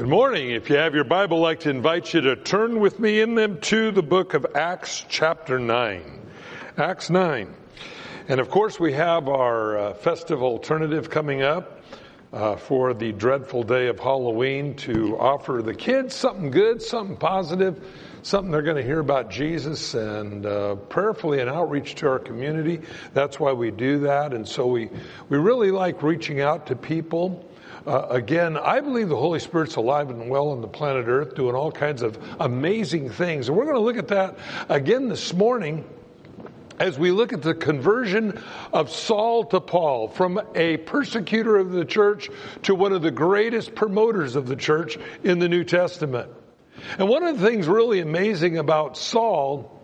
Good morning. If you have your Bible, I'd like to invite you to turn with me in them to the book of Acts chapter 9. Acts 9. And of course, we have our uh, festive alternative coming up uh, for the dreadful day of Halloween to offer the kids something good, something positive, something they're going to hear about Jesus and uh, prayerfully and outreach to our community. That's why we do that. And so we, we really like reaching out to people. Uh, again, I believe the Holy Spirit's alive and well on the planet Earth, doing all kinds of amazing things. And we're going to look at that again this morning as we look at the conversion of Saul to Paul from a persecutor of the church to one of the greatest promoters of the church in the New Testament. And one of the things really amazing about Saul,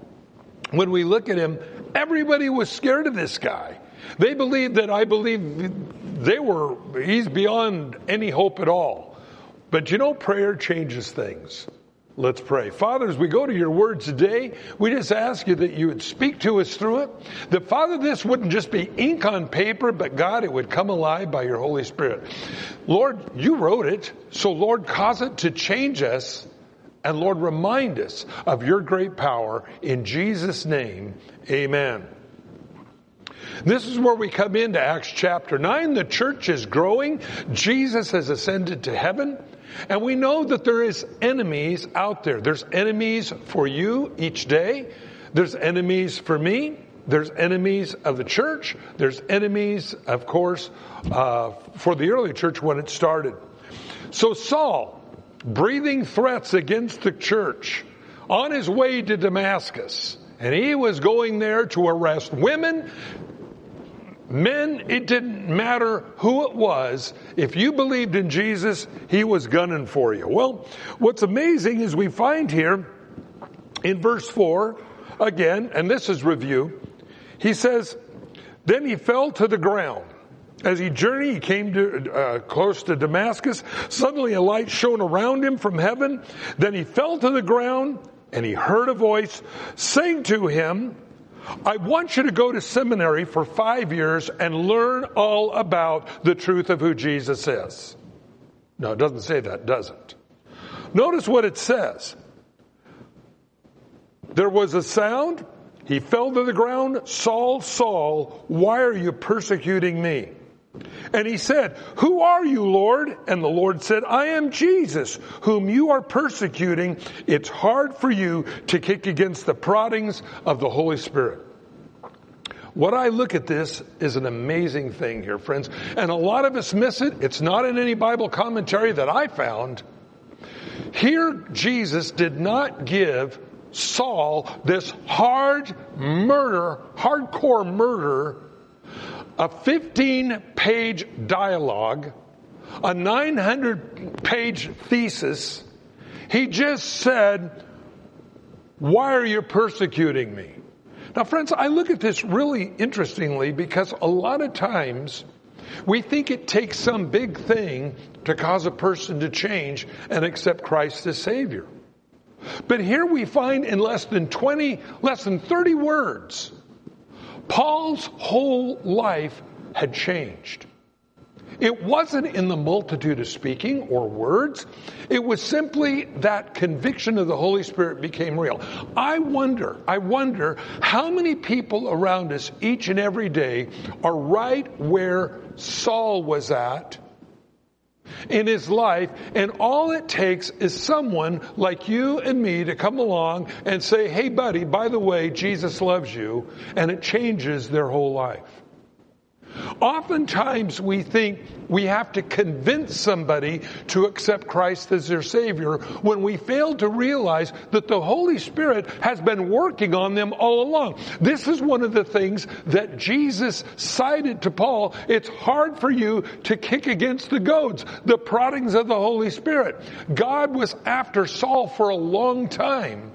when we look at him, everybody was scared of this guy. They believed that I believe they were, he's beyond any hope at all. But you know, prayer changes things. Let's pray. Father, as we go to your word today, we just ask you that you would speak to us through it. That Father, this wouldn't just be ink on paper, but God, it would come alive by your Holy Spirit. Lord, you wrote it, so Lord, cause it to change us. And Lord, remind us of your great power. In Jesus' name, amen. This is where we come into Acts chapter 9. The church is growing. Jesus has ascended to heaven. And we know that there is enemies out there. There's enemies for you each day. There's enemies for me. There's enemies of the church. There's enemies, of course, uh, for the early church when it started. So Saul, breathing threats against the church, on his way to Damascus, and he was going there to arrest women, Men, it didn't matter who it was. If you believed in Jesus, He was gunning for you. Well, what's amazing is we find here in verse 4, again, and this is review, he says, Then he fell to the ground. As he journeyed, he came to, uh, close to Damascus. Suddenly a light shone around him from heaven. Then he fell to the ground and he heard a voice saying to him, I want you to go to seminary for five years and learn all about the truth of who Jesus is. No, it doesn't say that, does it? Notice what it says. There was a sound. He fell to the ground. Saul, Saul, why are you persecuting me? And he said, Who are you, Lord? And the Lord said, I am Jesus, whom you are persecuting. It's hard for you to kick against the proddings of the Holy Spirit. What I look at this is an amazing thing here, friends. And a lot of us miss it. It's not in any Bible commentary that I found. Here, Jesus did not give Saul this hard murder, hardcore murder a 15 page dialogue, a 900 page thesis. He just said, Why are you persecuting me? Now, friends, I look at this really interestingly because a lot of times we think it takes some big thing to cause a person to change and accept Christ as Savior. But here we find in less than 20, less than 30 words, Paul's whole life had changed. It wasn't in the multitude of speaking or words. It was simply that conviction of the Holy Spirit became real. I wonder, I wonder how many people around us each and every day are right where Saul was at in his life, and all it takes is someone like you and me to come along and say, Hey, buddy, by the way, Jesus loves you, and it changes their whole life. Oftentimes we think we have to convince somebody to accept Christ as their Savior when we fail to realize that the Holy Spirit has been working on them all along. This is one of the things that Jesus cited to Paul. It's hard for you to kick against the goads, the proddings of the Holy Spirit. God was after Saul for a long time.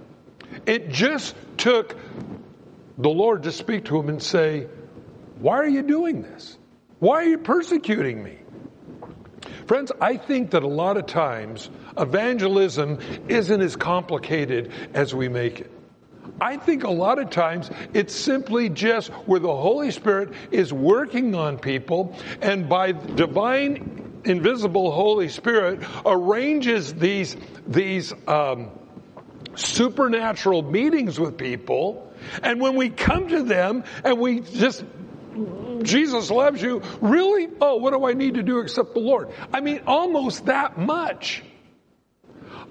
It just took the Lord to speak to him and say, why are you doing this? Why are you persecuting me? Friends, I think that a lot of times evangelism isn't as complicated as we make it. I think a lot of times it's simply just where the Holy Spirit is working on people and by divine invisible Holy Spirit arranges these, these, um, supernatural meetings with people. And when we come to them and we just Jesus loves you. Really? Oh, what do I need to do except the Lord? I mean, almost that much.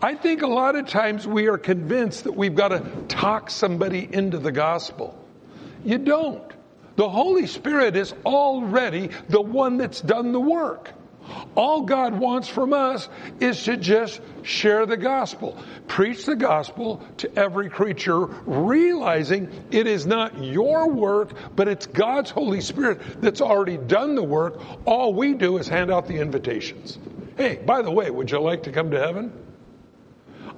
I think a lot of times we are convinced that we've got to talk somebody into the gospel. You don't. The Holy Spirit is already the one that's done the work. All God wants from us is to just share the gospel. Preach the gospel to every creature, realizing it is not your work, but it's God's Holy Spirit that's already done the work. All we do is hand out the invitations. Hey, by the way, would you like to come to heaven?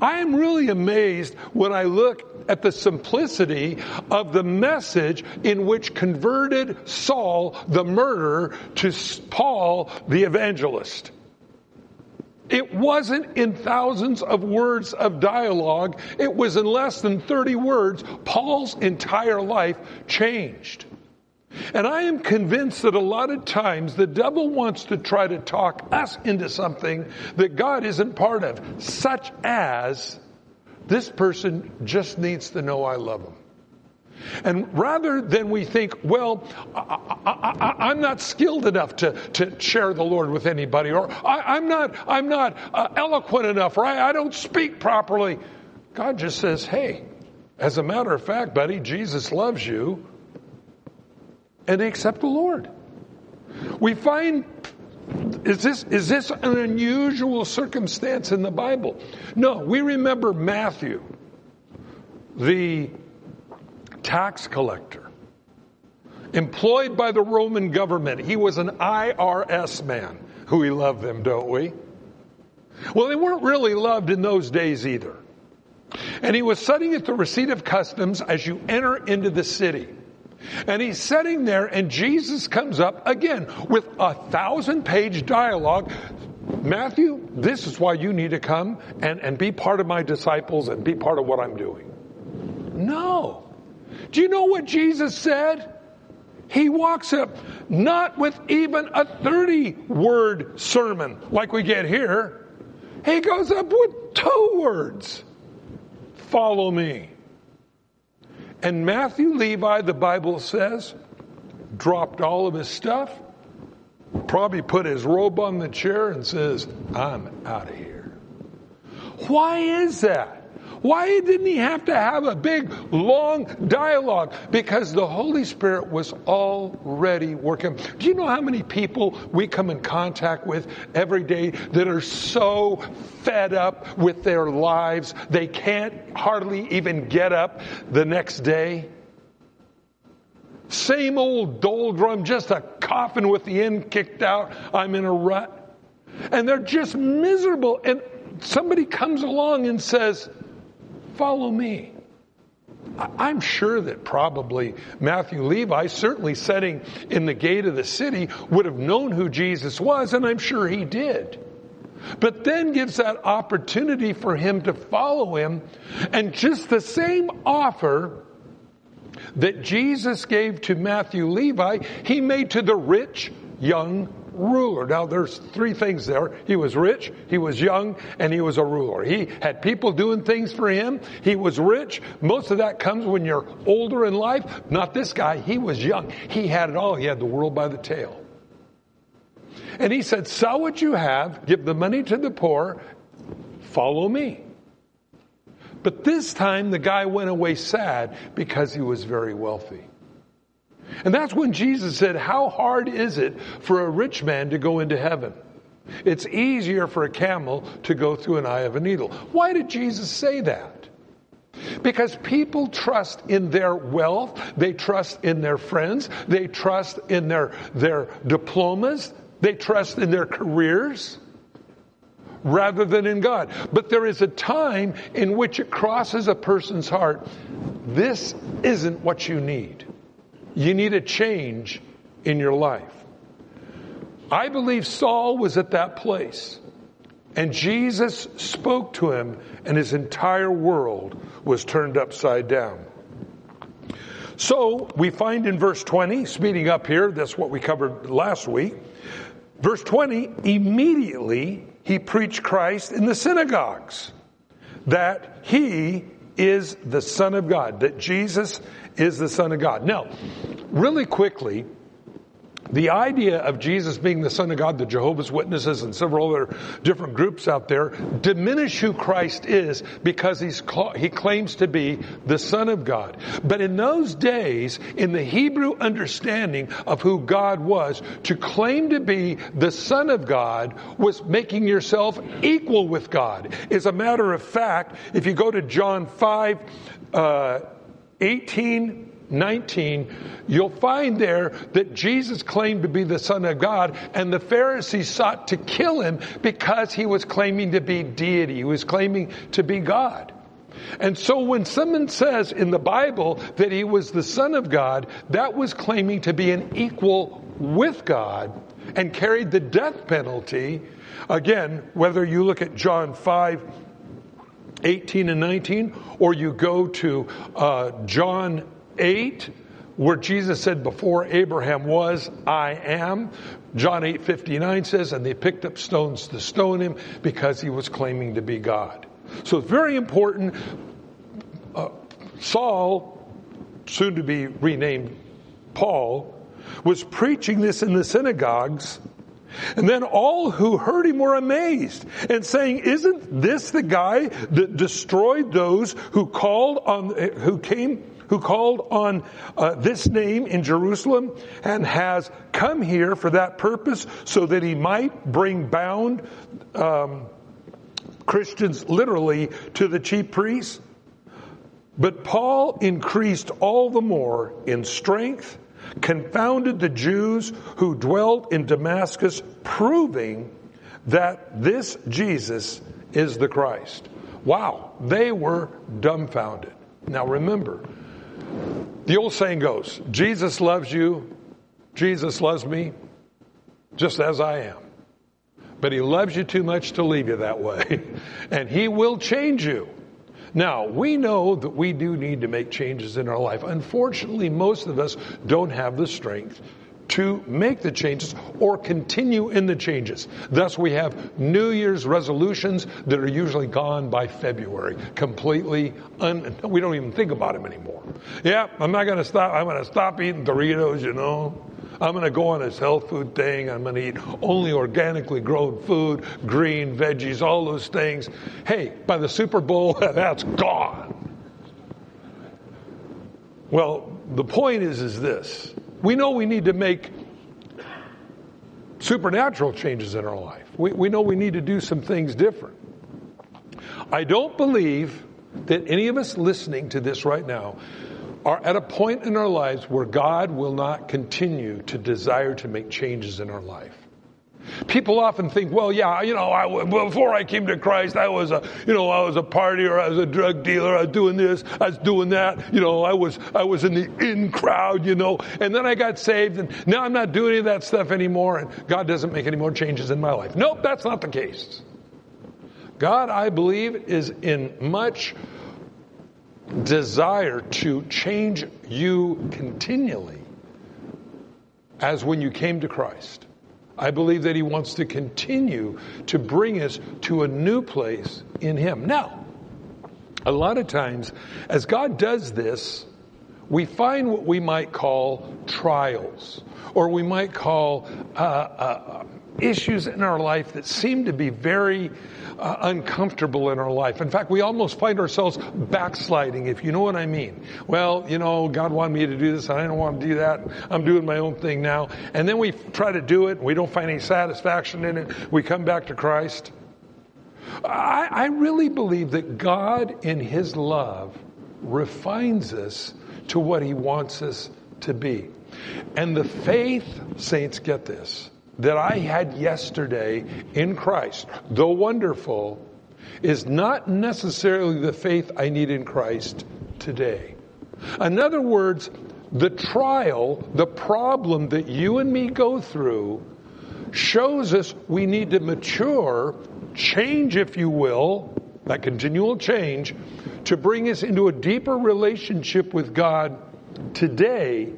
I am really amazed when I look at the simplicity of the message in which converted Saul, the murderer, to Paul, the evangelist. It wasn't in thousands of words of dialogue. It was in less than 30 words. Paul's entire life changed. And I am convinced that a lot of times the devil wants to try to talk us into something that God isn't part of, such as this person just needs to know I love him. And rather than we think, well, I, am not skilled enough to, to share the Lord with anybody, or I, am not, I'm not uh, eloquent enough, or I, I don't speak properly. God just says, hey, as a matter of fact, buddy, Jesus loves you and they accept the Lord. We find is this, is this an unusual circumstance in the Bible? No, we remember Matthew, the tax collector, employed by the Roman government. He was an IRS man. Who we love them, don't we? Well, they weren't really loved in those days either. And he was sitting at the receipt of customs as you enter into the city. And he's sitting there, and Jesus comes up again with a thousand page dialogue. Matthew, this is why you need to come and, and be part of my disciples and be part of what I'm doing. No. Do you know what Jesus said? He walks up not with even a 30 word sermon like we get here. He goes up with two words Follow me. And Matthew Levi, the Bible says, dropped all of his stuff, probably put his robe on the chair and says, I'm out of here. Why is that? Why didn't he have to have a big, long dialogue? Because the Holy Spirit was already working. Do you know how many people we come in contact with every day that are so fed up with their lives they can't hardly even get up the next day? Same old doldrum, just a coffin with the end kicked out. I'm in a rut. And they're just miserable. And somebody comes along and says, Follow me. I'm sure that probably Matthew Levi, certainly sitting in the gate of the city, would have known who Jesus was, and I'm sure he did. But then gives that opportunity for him to follow him, and just the same offer that Jesus gave to Matthew Levi, he made to the rich young ruler. Now there's three things there. He was rich, he was young, and he was a ruler. He had people doing things for him. He was rich. Most of that comes when you're older in life. Not this guy. He was young. He had it all. He had the world by the tail. And he said, sell what you have, give the money to the poor, follow me. But this time the guy went away sad because he was very wealthy. And that's when Jesus said, How hard is it for a rich man to go into heaven? It's easier for a camel to go through an eye of a needle. Why did Jesus say that? Because people trust in their wealth, they trust in their friends, they trust in their, their diplomas, they trust in their careers rather than in God. But there is a time in which it crosses a person's heart. This isn't what you need. You need a change in your life. I believe Saul was at that place. And Jesus spoke to him, and his entire world was turned upside down. So we find in verse 20, speeding up here, that's what we covered last week. Verse 20, immediately he preached Christ in the synagogues, that he is the Son of God, that Jesus is the Son of God. Now, really quickly, the idea of Jesus being the Son of God, the Jehovah's Witnesses and several other different groups out there diminish who Christ is because he's, he claims to be the Son of God. But in those days, in the Hebrew understanding of who God was, to claim to be the Son of God was making yourself equal with God. As a matter of fact, if you go to John 5, uh, 18 19, you'll find there that Jesus claimed to be the Son of God, and the Pharisees sought to kill him because he was claiming to be deity. He was claiming to be God. And so when someone says in the Bible that he was the Son of God, that was claiming to be an equal with God and carried the death penalty. Again, whether you look at John 5, 18 and 19, or you go to uh, John 8, where Jesus said, Before Abraham was, I am. John 8 59 says, And they picked up stones to stone him because he was claiming to be God. So it's very important. Uh, Saul, soon to be renamed Paul, was preaching this in the synagogues. And then all who heard him were amazed and saying, isn't this the guy that destroyed those who called on, who came who called on uh, this name in Jerusalem and has come here for that purpose so that he might bring bound um, Christians literally to the chief priests. But Paul increased all the more in strength, confounded the Jews who dwelt in Damascus, proving that this Jesus is the Christ. Wow, they were dumbfounded. Now remember, the old saying goes, Jesus loves you, Jesus loves me, just as I am. But he loves you too much to leave you that way. and he will change you. Now, we know that we do need to make changes in our life. Unfortunately, most of us don't have the strength to make the changes or continue in the changes. Thus, we have New Year's resolutions that are usually gone by February, completely, un- we don't even think about them anymore. Yeah, I'm not going to stop, I'm going to stop eating Doritos, you know. I'm going to go on this health food thing. I'm going to eat only organically grown food, green veggies, all those things. Hey, by the Super Bowl, that's gone. Well, the point is, is this. We know we need to make supernatural changes in our life. We, we know we need to do some things different. I don't believe that any of us listening to this right now are at a point in our lives where God will not continue to desire to make changes in our life. People often think, well, yeah, you know, I, before I came to Christ, I was a, you know, I was a partier, I was a drug dealer, I was doing this, I was doing that, you know, I was, I was in the in crowd, you know, and then I got saved and now I'm not doing any of that stuff anymore and God doesn't make any more changes in my life. Nope, that's not the case. God, I believe, is in much desire to change you continually as when you came to Christ. I believe that He wants to continue to bring us to a new place in Him. Now, a lot of times, as God does this, we find what we might call trials, or we might call uh, uh, issues in our life that seem to be very uh, uncomfortable in our life. In fact, we almost find ourselves backsliding, if you know what I mean. Well, you know, God wanted me to do this, and I don't want to do that. I'm doing my own thing now. And then we try to do it, and we don't find any satisfaction in it. We come back to Christ. I, I really believe that God, in His love, refines us to what He wants us to be. And the faith, saints, get this that I had yesterday in Christ, though wonderful, is not necessarily the faith I need in Christ today. In other words, the trial, the problem that you and me go through shows us we need to mature, change, if you will, that continual change, to bring us into a deeper relationship with God today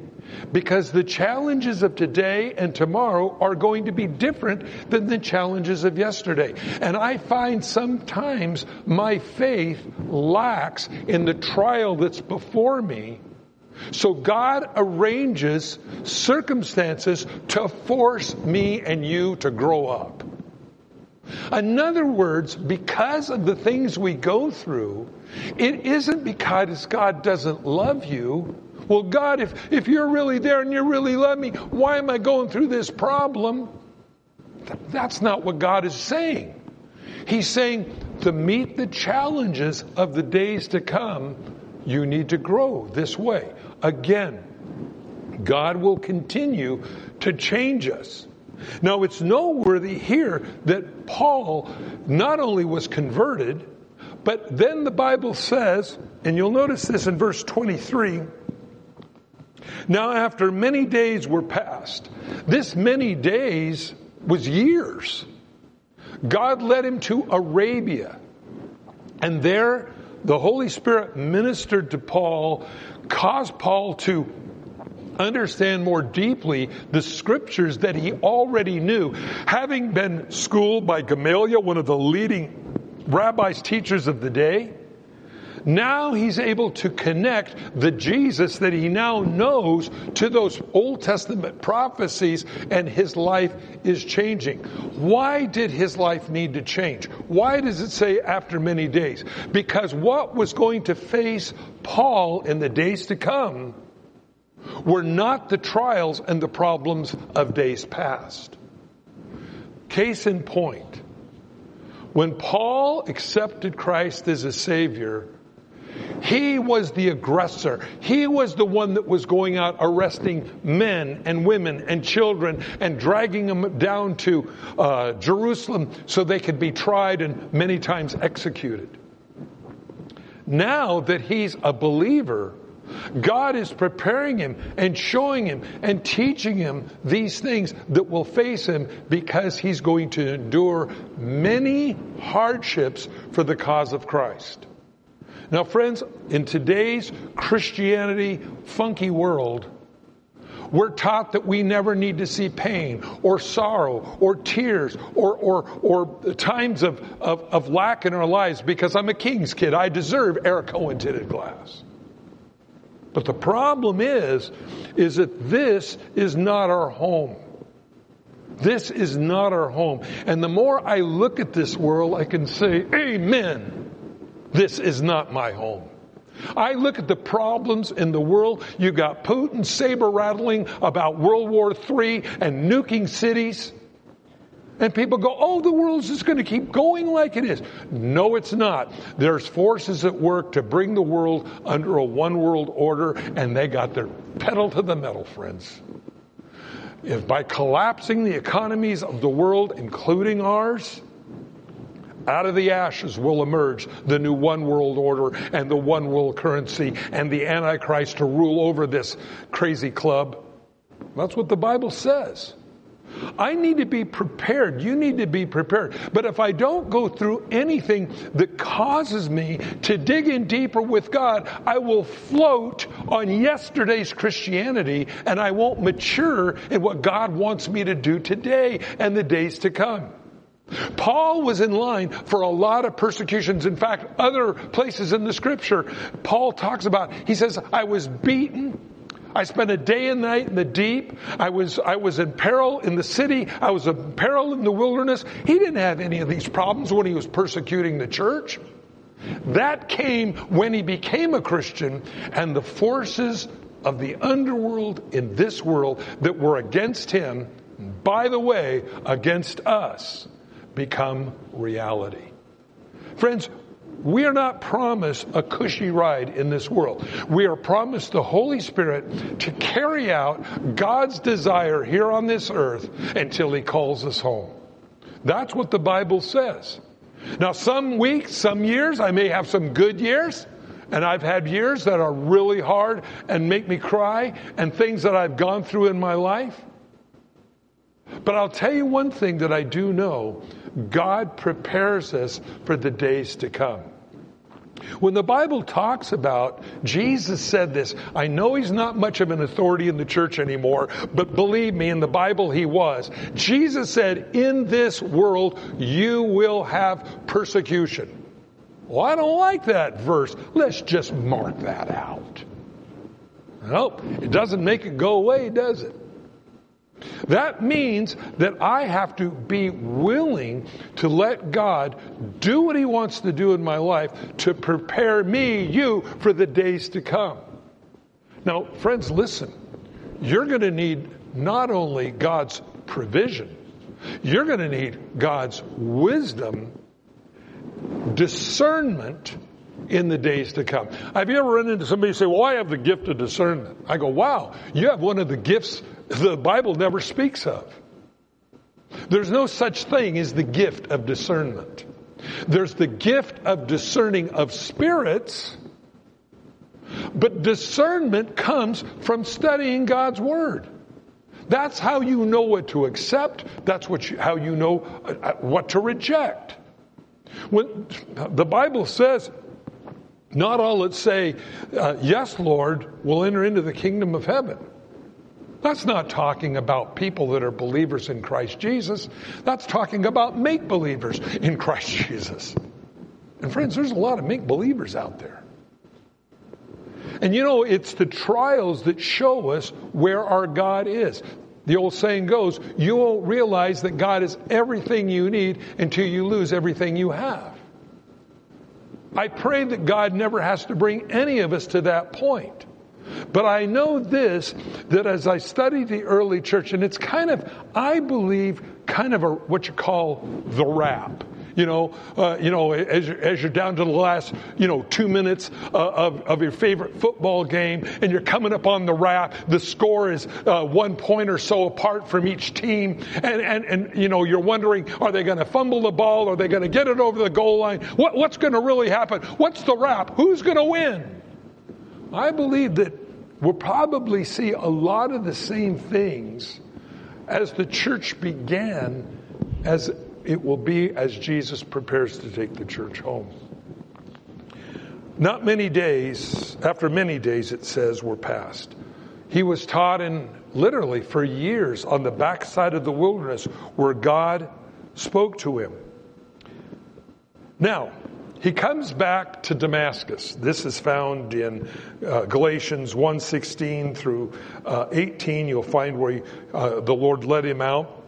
because the challenges of today and tomorrow are going to be different than the challenges of yesterday. And I find sometimes my faith lacks in the trial that's before me. So God arranges circumstances to force me and you to grow up. In other words, because of the things we go through, it isn't because God doesn't love you. Well, God, if, if you're really there and you really love me, why am I going through this problem? That's not what God is saying. He's saying to meet the challenges of the days to come, you need to grow this way. Again, God will continue to change us. Now, it's noteworthy here that Paul not only was converted, but then the Bible says, and you'll notice this in verse 23 now, after many days were passed, this many days was years. God led him to Arabia. And there, the Holy Spirit ministered to Paul, caused Paul to understand more deeply the scriptures that he already knew. Having been schooled by Gamaliel, one of the leading rabbis, teachers of the day, now he's able to connect the Jesus that he now knows to those Old Testament prophecies and his life is changing. Why did his life need to change? Why does it say after many days? Because what was going to face Paul in the days to come were not the trials and the problems of days past. Case in point, when Paul accepted Christ as a Savior, he was the aggressor. He was the one that was going out arresting men and women and children and dragging them down to uh, Jerusalem so they could be tried and many times executed. Now that he's a believer, God is preparing him and showing him and teaching him these things that will face him because he's going to endure many hardships for the cause of Christ. Now, friends, in today's Christianity funky world, we're taught that we never need to see pain or sorrow or tears or, or, or times of, of, of lack in our lives because I'm a king's kid. I deserve Eric Cohen tinted glass. But the problem is, is that this is not our home. This is not our home. And the more I look at this world, I can say, Amen. This is not my home. I look at the problems in the world. You got Putin saber rattling about World War III and nuking cities. And people go, oh, the world's just going to keep going like it is. No, it's not. There's forces at work to bring the world under a one world order, and they got their pedal to the metal, friends. If by collapsing the economies of the world, including ours, out of the ashes will emerge the new one world order and the one world currency and the Antichrist to rule over this crazy club. That's what the Bible says. I need to be prepared. You need to be prepared. But if I don't go through anything that causes me to dig in deeper with God, I will float on yesterday's Christianity and I won't mature in what God wants me to do today and the days to come. Paul was in line for a lot of persecutions. In fact, other places in the scripture, Paul talks about, he says, I was beaten. I spent a day and night in the deep. I was, I was in peril in the city. I was in peril in the wilderness. He didn't have any of these problems when he was persecuting the church. That came when he became a Christian and the forces of the underworld in this world that were against him, by the way, against us become reality. Friends, we are not promised a cushy ride in this world. We are promised the Holy Spirit to carry out God's desire here on this earth until He calls us home. That's what the Bible says. Now, some weeks, some years, I may have some good years, and I've had years that are really hard and make me cry, and things that I've gone through in my life. But I'll tell you one thing that I do know God prepares us for the days to come. When the Bible talks about Jesus said this, I know he's not much of an authority in the church anymore, but believe me, in the Bible he was. Jesus said, in this world you will have persecution. Well, I don't like that verse. Let's just mark that out. Nope, it doesn't make it go away, does it? That means that I have to be willing to let God do what He wants to do in my life to prepare me, you, for the days to come. Now, friends, listen. You're going to need not only God's provision, you're going to need God's wisdom, discernment, in the days to come. Have you ever run into somebody say, Well, I have the gift of discernment? I go, Wow, you have one of the gifts the Bible never speaks of. There's no such thing as the gift of discernment. There's the gift of discerning of spirits, but discernment comes from studying God's Word. That's how you know what to accept. That's what you, how you know uh, what to reject. When the Bible says, not all that say, uh, yes, Lord, will enter into the kingdom of heaven. That's not talking about people that are believers in Christ Jesus. That's talking about make believers in Christ Jesus. And friends, there's a lot of make believers out there. And you know, it's the trials that show us where our God is. The old saying goes, you won't realize that God is everything you need until you lose everything you have. I pray that God never has to bring any of us to that point. But I know this, that as I study the early church, and it's kind of, I believe, kind of a, what you call the wrap. You know, uh, you know, as you're, as you're down to the last, you know, two minutes uh, of, of your favorite football game, and you're coming up on the wrap. The score is uh, one point or so apart from each team, and and and you know, you're wondering, are they going to fumble the ball? Are they going to get it over the goal line? What, what's going to really happen? What's the wrap? Who's going to win? I believe that we'll probably see a lot of the same things as the church began as it will be as Jesus prepares to take the church home. Not many days, after many days, it says, were passed. He was taught in literally for years on the backside of the wilderness where God spoke to him. Now, he comes back to Damascus. This is found in uh, Galatians 1:16 through uh, 18. You'll find where he, uh, the Lord led him out.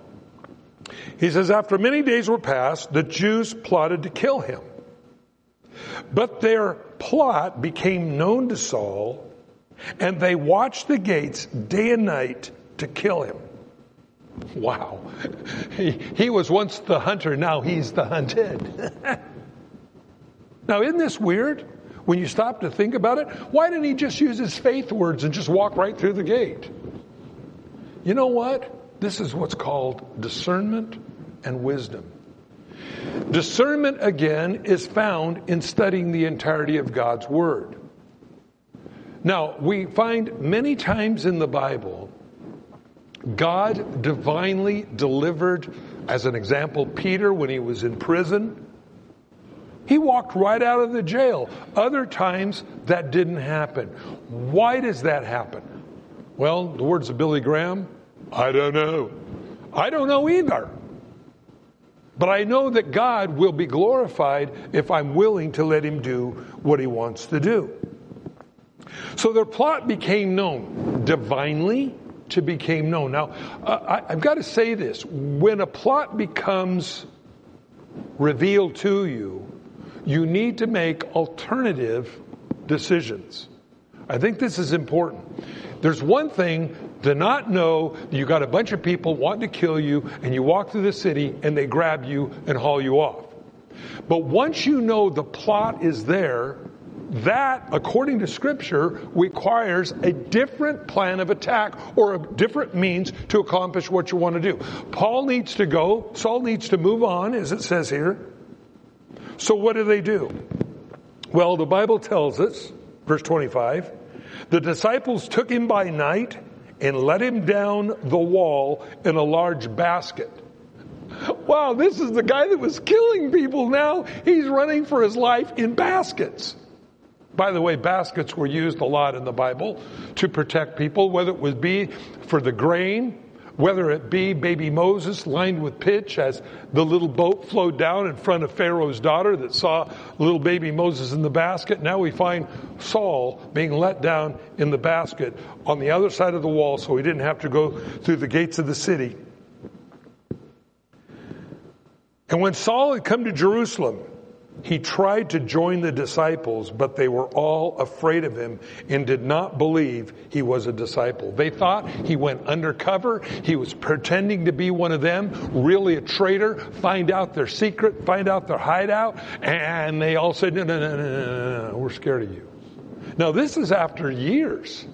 He says, after many days were passed, the Jews plotted to kill him. But their plot became known to Saul, and they watched the gates day and night to kill him. Wow. He, he was once the hunter, now he's the hunted. Now, isn't this weird? When you stop to think about it, why didn't he just use his faith words and just walk right through the gate? You know what? This is what's called discernment and wisdom. Discernment, again, is found in studying the entirety of God's Word. Now, we find many times in the Bible, God divinely delivered, as an example, Peter when he was in prison. He walked right out of the jail. Other times that didn't happen. Why does that happen? Well, the words of Billy Graham, I don't know. I don't know either. But I know that God will be glorified if I'm willing to let Him do what He wants to do. So their plot became known divinely to became known. Now, uh, I, I've got to say this when a plot becomes revealed to you, you need to make alternative decisions. I think this is important. There's one thing to not know that you got a bunch of people wanting to kill you and you walk through the city and they grab you and haul you off. But once you know the plot is there, that, according to scripture, requires a different plan of attack or a different means to accomplish what you want to do. Paul needs to go, Saul needs to move on, as it says here. So what do they do? Well, the Bible tells us, verse 25, the disciples took him by night and let him down the wall in a large basket. Wow, this is the guy that was killing people now. He's running for his life in baskets. By the way, baskets were used a lot in the Bible to protect people, whether it would be for the grain, whether it be baby Moses lined with pitch as the little boat flowed down in front of Pharaoh's daughter that saw little baby Moses in the basket. Now we find Saul being let down in the basket on the other side of the wall so he didn't have to go through the gates of the city. And when Saul had come to Jerusalem, he tried to join the disciples, but they were all afraid of him and did not believe he was a disciple. They thought he went undercover. He was pretending to be one of them, really a traitor, find out their secret, find out their hideout, and they all said, no, no, no, no, no, no, we're scared of you. Now this is after years.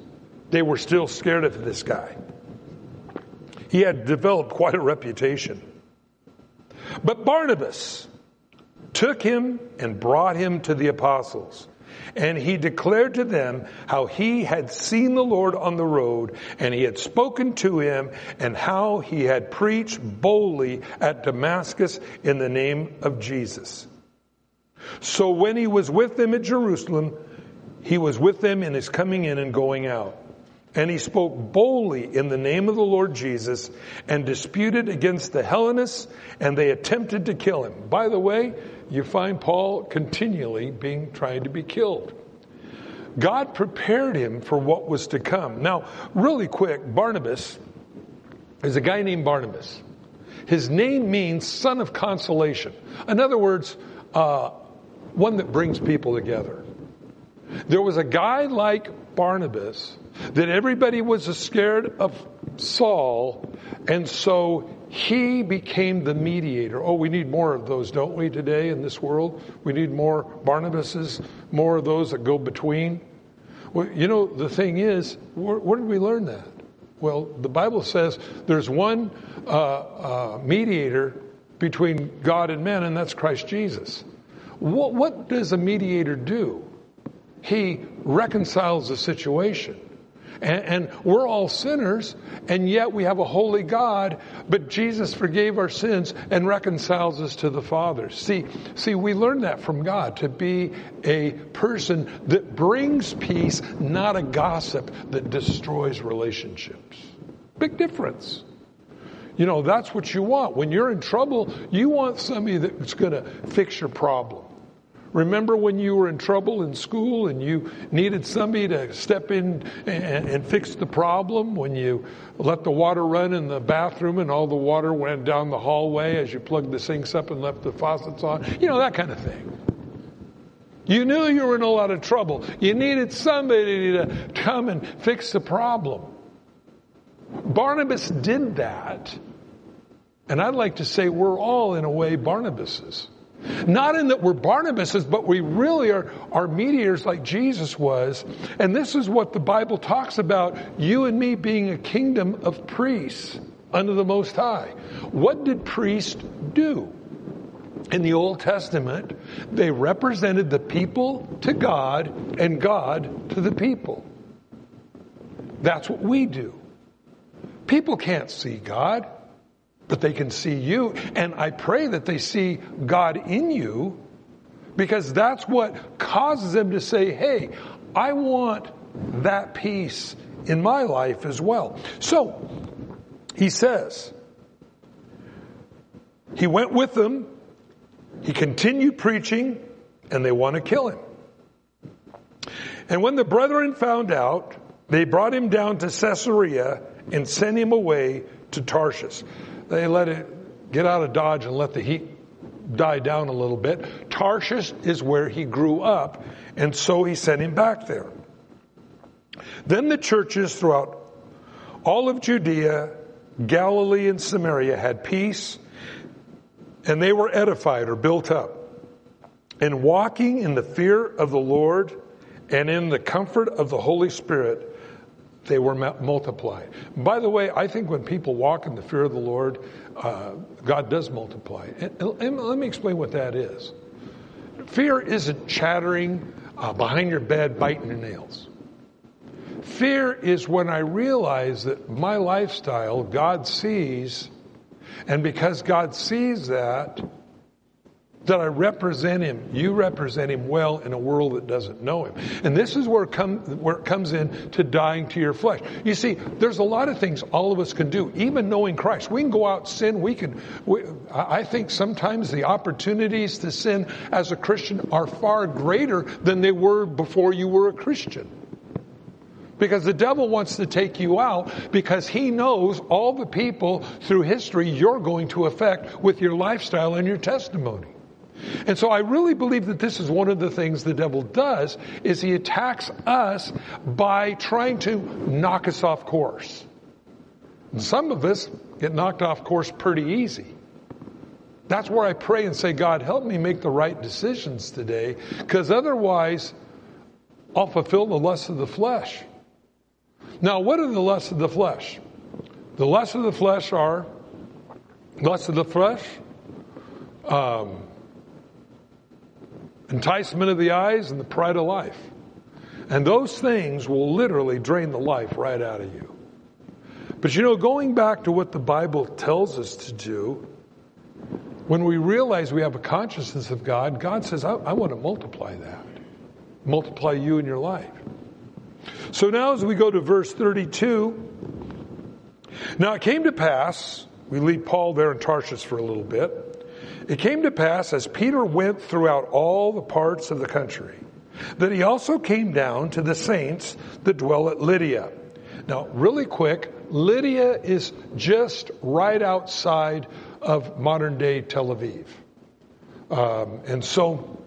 They were still scared of this guy. He had developed quite a reputation. But Barnabas, took him and brought him to the apostles. And he declared to them how he had seen the Lord on the road and he had spoken to him and how he had preached boldly at Damascus in the name of Jesus. So when he was with them at Jerusalem, he was with them in his coming in and going out. And he spoke boldly in the name of the Lord Jesus and disputed against the Hellenists and they attempted to kill him. By the way, you find Paul continually being trying to be killed. God prepared him for what was to come. Now, really quick, Barnabas is a guy named Barnabas. His name means son of consolation. In other words, uh, one that brings people together. There was a guy like Barnabas that everybody was scared of Saul, and so he became the mediator. Oh, we need more of those, don't we, today in this world? We need more Barnabases, more of those that go between. Well, you know, the thing is, where, where did we learn that? Well, the Bible says there's one uh, uh, mediator between God and men, and that's Christ Jesus. What, what does a mediator do? He reconciles the situation. And, and, we're all sinners, and yet we have a holy God, but Jesus forgave our sins and reconciles us to the Father. See, see, we learn that from God to be a person that brings peace, not a gossip that destroys relationships. Big difference. You know, that's what you want. When you're in trouble, you want somebody that's going to fix your problem. Remember when you were in trouble in school and you needed somebody to step in and, and, fix the problem? When you let the water run in the bathroom and all the water went down the hallway as you plugged the sinks up and left the faucets on? You know, that kind of thing. You knew you were in a lot of trouble. You needed somebody to come and fix the problem. Barnabas did that. And I'd like to say we're all, in a way, Barnabases. Not in that we're Barnabases, but we really are, are mediators like Jesus was. And this is what the Bible talks about you and me being a kingdom of priests under the Most High. What did priests do? In the Old Testament, they represented the people to God and God to the people. That's what we do. People can't see God but they can see you. And I pray that they see God in you because that's what causes them to say, hey, I want that peace in my life as well. So, he says, he went with them, he continued preaching, and they want to kill him. And when the brethren found out, they brought him down to Caesarea and sent him away to Tarshish they let it get out of Dodge and let the heat die down a little bit. Tarshish is where he grew up, and so he sent him back there. Then the churches throughout all of Judea, Galilee, and Samaria had peace, and they were edified or built up. And walking in the fear of the Lord and in the comfort of the Holy Spirit, they were multiplied. By the way, I think when people walk in the fear of the Lord, uh, God does multiply. And, and, let me explain what that is. Fear isn't chattering uh, behind your bed, biting your nails. Fear is when I realize that my lifestyle, God sees, and because God sees that, that I represent him. You represent him well in a world that doesn't know him. And this is where it, come, where it comes in to dying to your flesh. You see, there's a lot of things all of us can do, even knowing Christ. We can go out sin. We can, we, I think sometimes the opportunities to sin as a Christian are far greater than they were before you were a Christian. Because the devil wants to take you out because he knows all the people through history you're going to affect with your lifestyle and your testimony. And so I really believe that this is one of the things the devil does is he attacks us by trying to knock us off course. And some of us get knocked off course pretty easy. That's where I pray and say, God, help me make the right decisions today, because otherwise I'll fulfill the lusts of the flesh. Now, what are the lusts of the flesh? The lusts of the flesh are lusts of the flesh, um, enticement of the eyes, and the pride of life. And those things will literally drain the life right out of you. But you know, going back to what the Bible tells us to do, when we realize we have a consciousness of God, God says, I, I want to multiply that. Multiply you in your life. So now, as we go to verse 32, now it came to pass, we leave Paul there in Tarshish for a little bit. It came to pass as Peter went throughout all the parts of the country that he also came down to the saints that dwell at Lydda. Now, really quick, Lydda is just right outside of modern day Tel Aviv. Um, and so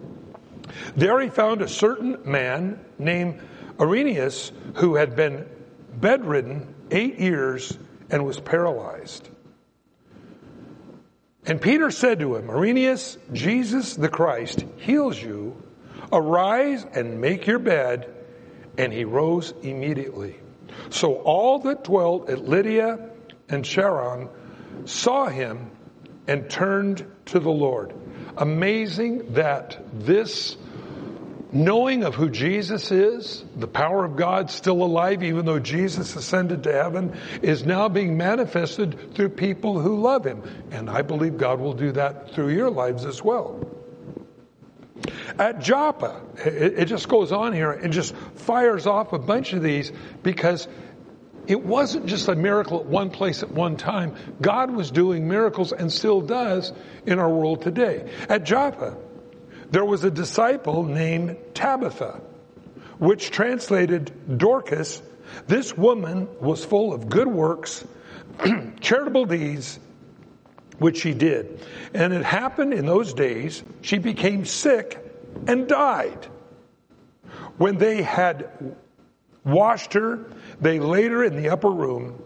there he found a certain man named Irenaeus who had been bedridden eight years and was paralyzed. And Peter said to him, Irenaeus, Jesus the Christ heals you. Arise and make your bed. And he rose immediately. So all that dwelt at Lydda and Sharon saw him and turned to the Lord. Amazing that this knowing of who Jesus is, the power of God still alive, even though Jesus ascended to heaven, is now being manifested through people who love Him. And I believe God will do that through your lives as well. At Joppa, it, just goes on here and just fires off a bunch of these because it wasn't just a miracle at one place at one time. God was doing miracles and still does in our world today. At Joppa, there was a disciple named Tabitha, which translated Dorcas. This woman was full of good works, charitable deeds, which she did. And it happened in those days, she became sick and died. When they had washed her, they laid her in the upper room.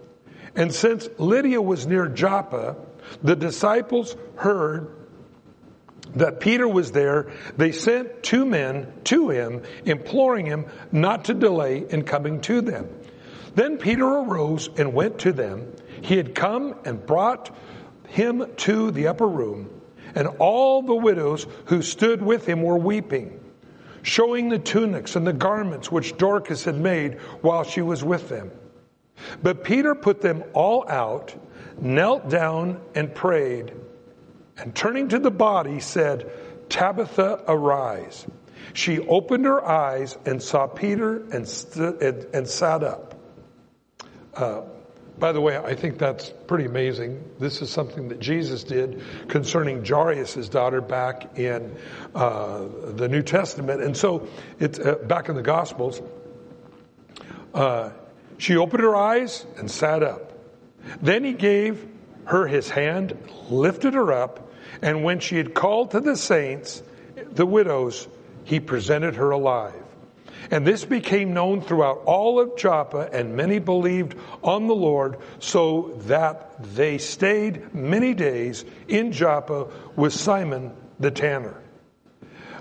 And since Lydda was near Joppa, the disciples heard that Peter was there, they sent two men to him, imploring him not to delay in coming to them. Then Peter arose and went to them. He had come and brought him to the upper room, and all the widows who stood with him were weeping, showing the tunics and the garments which Dorcas had made while she was with them. But Peter put them all out, knelt down, and prayed. And turning to the body, said, Tabitha, arise. She opened her eyes and saw Peter and, st- and, and sat up. Uh, by the way, I think that's pretty amazing. This is something that Jesus did concerning Jairus' daughter back in uh, the New Testament. And so it's uh, back in the Gospels. Uh, she opened her eyes and sat up. Then he gave her his hand, lifted her up, and when she had called to the saints, the widows, he presented her alive. And this became known throughout all of Joppa, and many believed on the Lord, so that they stayed many days in Joppa with Simon the tanner.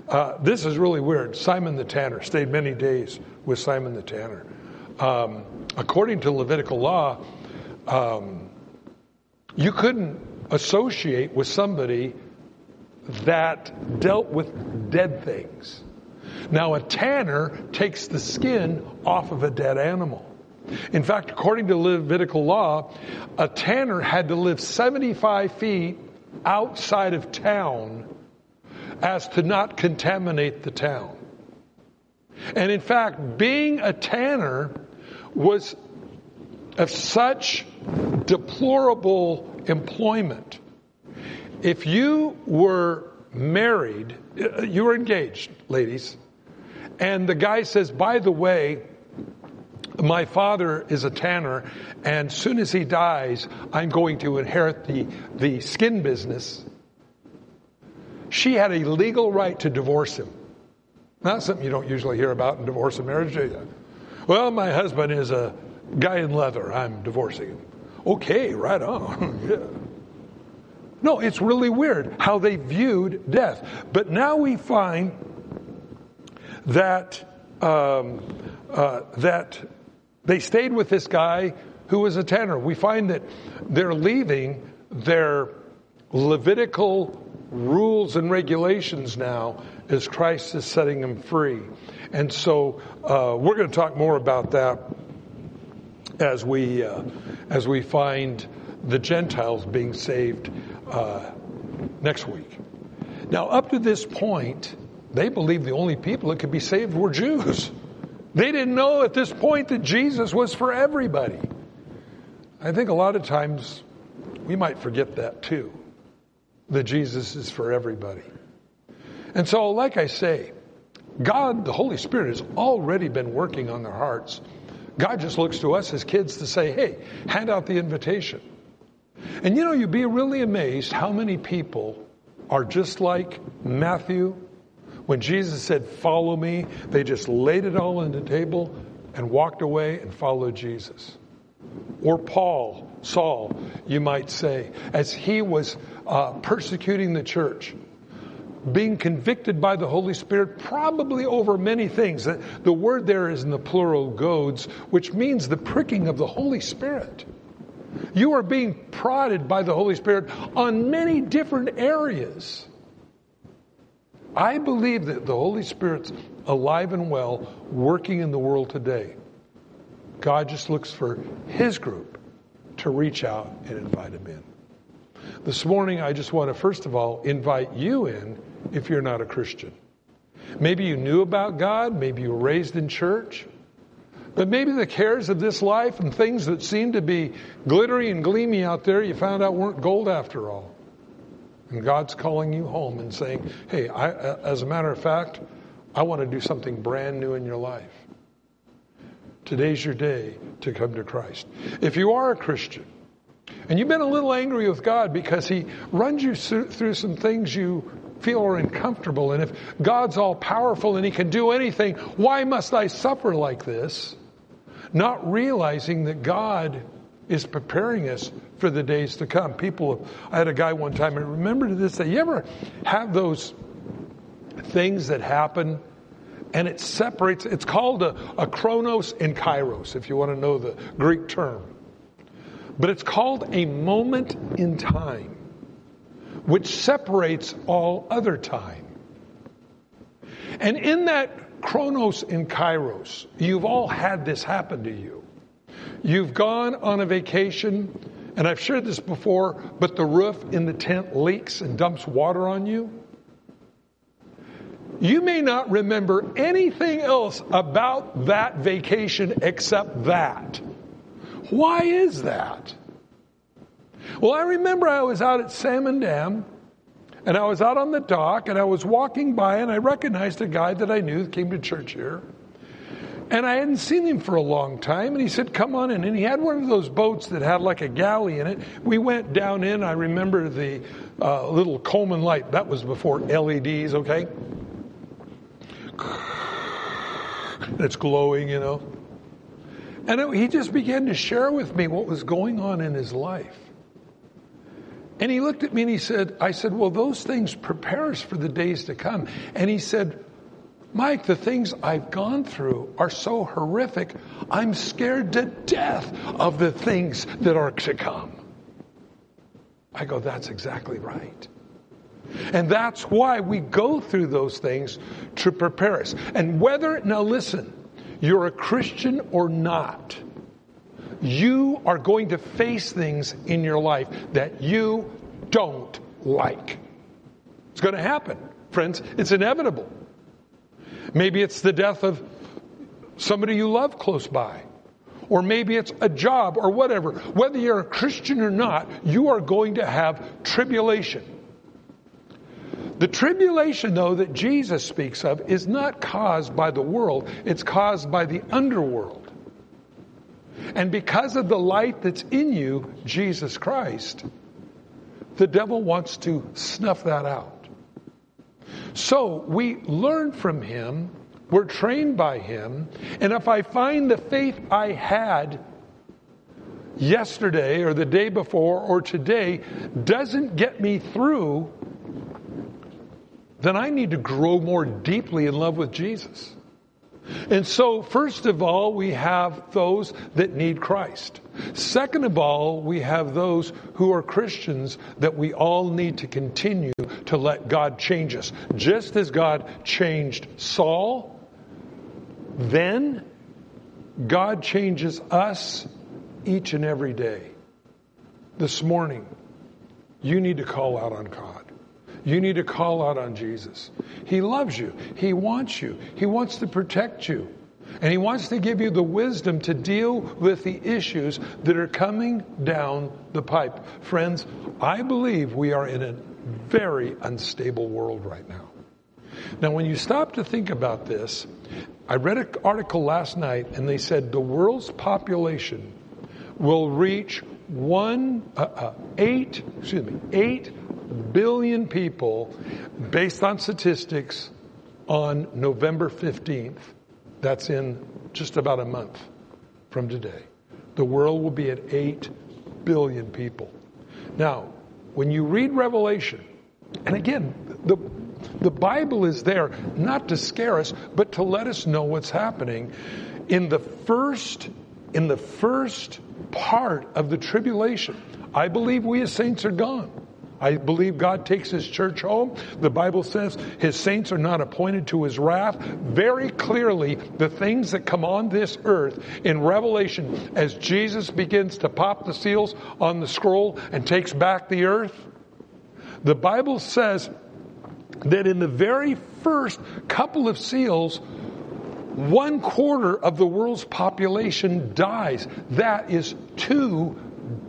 Uh, this is really weird. Simon the tanner stayed many days with Simon the tanner. Um, according to Levitical law, um, you couldn't associate with somebody that dealt with dead things. Now, a tanner takes the skin off of a dead animal. In fact, according to Levitical law, a tanner had to live 75 feet outside of town as to not contaminate the town. And in fact, being a tanner was of such deplorable employment. If you were married, uh, you were engaged, ladies, and the guy says, by the way, my father is a tanner, and soon as he dies, I'm going to inherit the, the skin business. She had a legal right to divorce him. Not something you don't usually hear about in divorce and marriage, do you? Well, my husband is a guy in leather. I'm divorcing him. Okay, right on. yeah. No, it's really weird how they viewed death. But now we find that um, uh, that they stayed with this guy who was a tanner. We find that they're leaving their Levitical rules and regulations now as Christ is setting them free. And so uh, we're going to talk more about that as we uh, as we find the Gentiles being saved uh, next week. Now, up to this point, they believed the only people that could be saved were Jews. They didn't know at this point that Jesus was for everybody. I think a lot of times we might forget that too, that Jesus is for everybody. And so, like I say, God, the Holy Spirit, has already been working on their hearts. God just looks to us as kids to say, hey, hand out the invitation. And you know, you'd be really amazed how many people are just like Matthew when Jesus said, Follow me, they just laid it all on the table and walked away and followed Jesus. Or Paul, Saul, you might say, as he was uh, persecuting the church, being convicted by the Holy Spirit, probably over many things. The word there is in the plural goads, which means the pricking of the Holy Spirit. You are being prodded by the Holy Spirit on many different areas. I believe that the Holy Spirit's alive and well, working in the world today. God just looks for His group to reach out and invite Him in. This morning, I just want to first of all invite you in if you're not a Christian. Maybe you knew about God, maybe you were raised in church, but maybe the cares of this life and things that seem to be glittery and gleamy out there, you found out weren't gold after all. And God's calling you home and saying, hey, I, uh, as a matter of fact, I want to do something brand new in your life. Today's your day to come to Christ. If you are a Christian and you've been a little angry with God because He runs you through some things you feel uncomfortable, and if God's all powerful and He can do anything, why must I suffer like this? Not realizing that God is preparing us for the days to come. People, I had a guy one time, I remember to this day, you ever have those things that happen and it separates, it's called a, a chronos and kairos, if you want to know the Greek term. But it's called a moment in time, which separates all other time. And in that chronos and kairos, you've all had this happen to you. You've gone on a vacation, and I've shared this before, but the roof in the tent leaks and dumps water on you. You may not remember anything else about that vacation except that. Why is that? Well, I remember I was out at Salmon Dam and I was out on the dock and I was walking by and I recognized a guy that I knew that came to church here. And I hadn't seen him for a long time. And he said, Come on in. And he had one of those boats that had like a galley in it. We went down in. I remember the uh, little Coleman light. That was before LEDs, okay? It's glowing, you know. And it, he just began to share with me what was going on in his life. And he looked at me and he said, I said, well, those things prepare us for the days to come. And he said, Mike, the things I've gone through are so horrific, I'm scared to death of the things that are to come. I go, that's exactly right. And that's why we go through those things to prepare us. And whether, now listen, you're a Christian or not, you are going to face things in your life that you don't like. It's going to happen. friends. It's inevitable. Maybe it's the death of somebody you love close by. Or maybe it's a job or whatever. Whether you're a Christian or not, you are going to have tribulation. The tribulation, though, that Jesus speaks of is not caused by the world, it's caused by the underworld. And because of the light that's in you, Jesus Christ, the devil wants to snuff that out. So we learn from him, we're trained by him, and if I find the faith I had yesterday or the day before or today doesn't get me through, then I need to grow more deeply in love with Jesus. And so, first of all, we have those that need Christ. Second of all, we have those who are Christians that we all need to continue to let God change us. Just as God changed Saul, then God changes us each and every day. This morning, you need to call out on God. You need to call out on Jesus. He loves you. He wants you. He wants to protect you. And He wants to give you the wisdom to deal with the issues that are coming down the pipe. Friends, I believe we are in a very unstable world right now. Now, when you stop to think about this, I read an article last night and they said the world's population will reach one, uh, uh, eight, excuse me, eight billion people based on statistics on November 15th. That's in just about a month from today. The world will be at 8 billion people. Now, when you read Revelation, and again, the, the Bible is there not to scare us, but to let us know what's happening. In the first, in the first part of the tribulation, I believe we as saints are gone. I believe God takes his church home. The Bible says his saints are not appointed to his wrath. Very clearly, the things that come on this earth in Revelation, as Jesus begins to pop the seals on the scroll and takes back the earth, the Bible says that in the very first couple of seals, one quarter of the world's population dies. That is two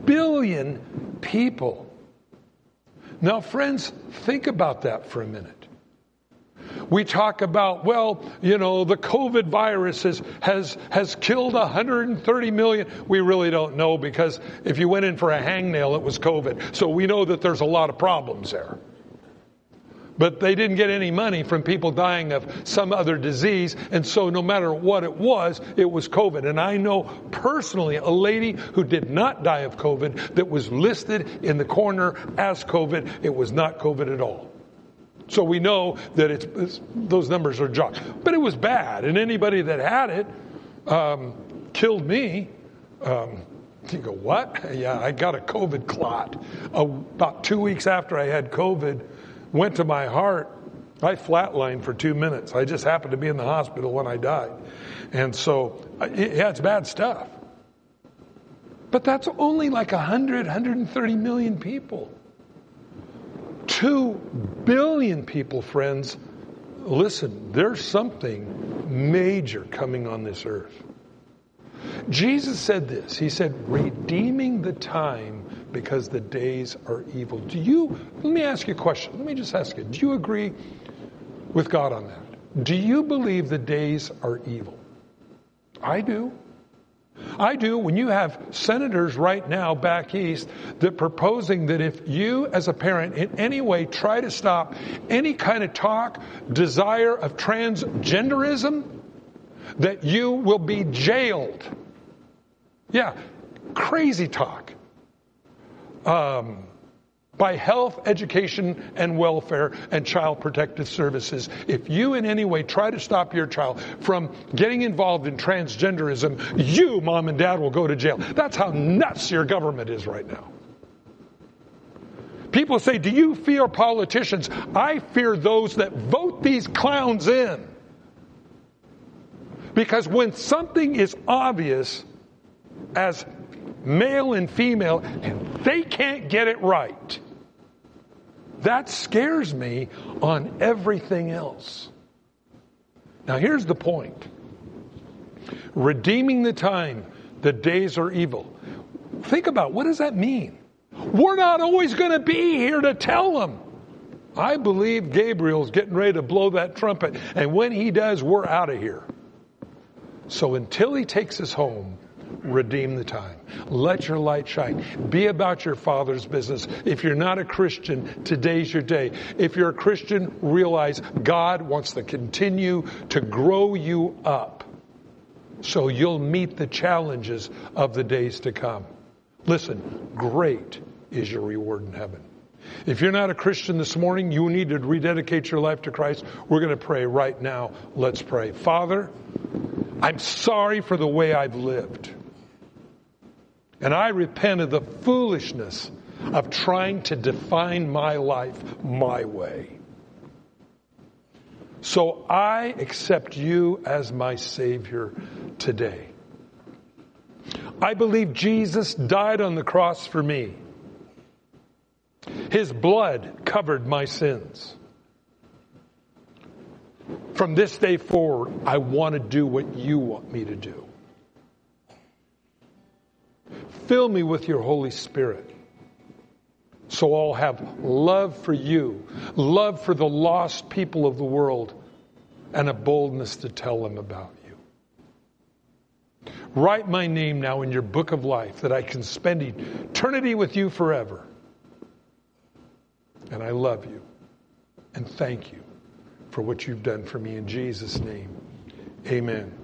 billion people. Now, friends, think about that for a minute. We talk about, well, you know, the COVID virus has, has, killed 130 million. We really don't know because if you went in for a hangnail, it was COVID. So we know that there's a lot of problems there. But they didn't get any money from people dying of some other disease. And so no matter what it was, it was COVID. And I know personally a lady who did not die of COVID that was listed in the corner as COVID. It was not COVID at all. So we know that it's, it's those numbers are junk. But it was bad. And anybody that had it um, killed me. Um, you go, what? Yeah, I got a COVID clot. Uh, about two weeks after I had COVID, went to my heart, I flatlined for two minutes. I just happened to be in the hospital when I died. And so, yeah, it's bad stuff. But that's only like 100, 130 million people. Two billion people, friends. Listen, there's something major coming on this earth. Jesus said this. He said, redeeming the time because the days are evil. Do you, let me ask you a question. Let me just ask you, do you agree with God on that? Do you believe the days are evil? I do. I do when you have senators right now back east that proposing that if you as a parent in any way try to stop any kind of talk, desire of transgenderism, that you will be jailed. Yeah, crazy talk um, by health, education, and welfare and child protective services. If you in any way try to stop your child from getting involved in transgenderism, you, mom and dad, will go to jail. That's how nuts your government is right now. People say, Do you fear politicians? I fear those that vote these clowns in. Because when something is obvious as male and female, and they can't get it right. That scares me on everything else. Now, here's the point redeeming the time, the days are evil. Think about what does that mean? We're not always going to be here to tell them. I believe Gabriel's getting ready to blow that trumpet, and when he does, we're out of here. So until he takes us home, redeem the time. Let your light shine. Be about your Father's business. If you're not a Christian, today's your day. If you're a Christian, realize God wants to continue to grow you up so you'll meet the challenges of the days to come. Listen, great is your reward in heaven. If you're not a Christian this morning, you need to rededicate your life to Christ. We're going to pray right now. Let's pray. Father, I'm sorry for the way I've lived. And I repent of the foolishness of trying to define my life my way. So I accept you as my Savior today. I believe Jesus died on the cross for me. His blood covered my sins. From this day forward, I want to do what you want me to do. Fill me with your Holy Spirit so I'll have love for you, love for the lost people of the world, and a boldness to tell them about you. Write my name now in your book of life that I can spend eternity with you forever. And I love you and thank you for what you've done for me in Jesus' name. Amen.